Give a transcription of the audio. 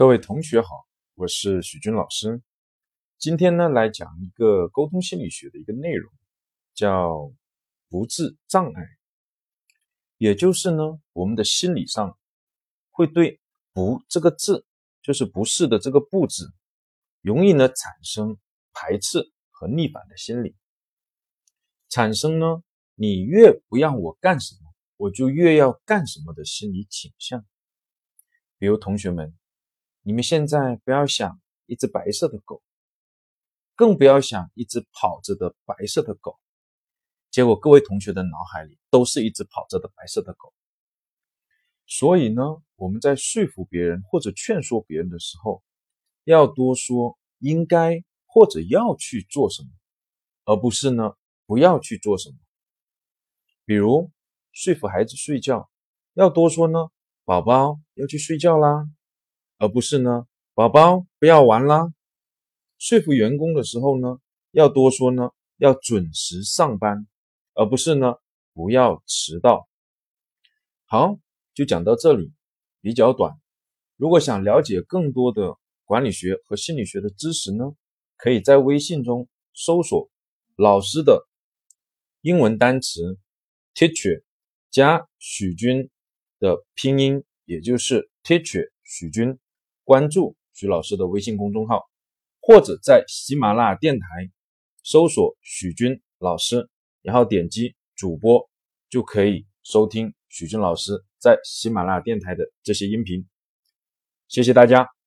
各位同学好，我是许军老师。今天呢，来讲一个沟通心理学的一个内容，叫不治障碍。也就是呢，我们的心理上会对“不”这个字，就是不是的这个“不”字，容易呢产生排斥和逆反的心理，产生呢你越不让我干什么，我就越要干什么的心理倾向。比如同学们。你们现在不要想一只白色的狗，更不要想一只跑着的白色的狗。结果各位同学的脑海里都是一只跑着的白色的狗。所以呢，我们在说服别人或者劝说别人的时候，要多说应该或者要去做什么，而不是呢不要去做什么。比如说服孩子睡觉，要多说呢，宝宝要去睡觉啦。而不是呢，宝宝不要玩啦。说服员工的时候呢，要多说呢，要准时上班，而不是呢，不要迟到。好，就讲到这里，比较短。如果想了解更多的管理学和心理学的知识呢，可以在微信中搜索老师的英文单词 teacher 加许军的拼音，也就是 teacher 许军。关注徐老师的微信公众号，或者在喜马拉雅电台搜索许军老师，然后点击主播，就可以收听许军老师在喜马拉雅电台的这些音频。谢谢大家。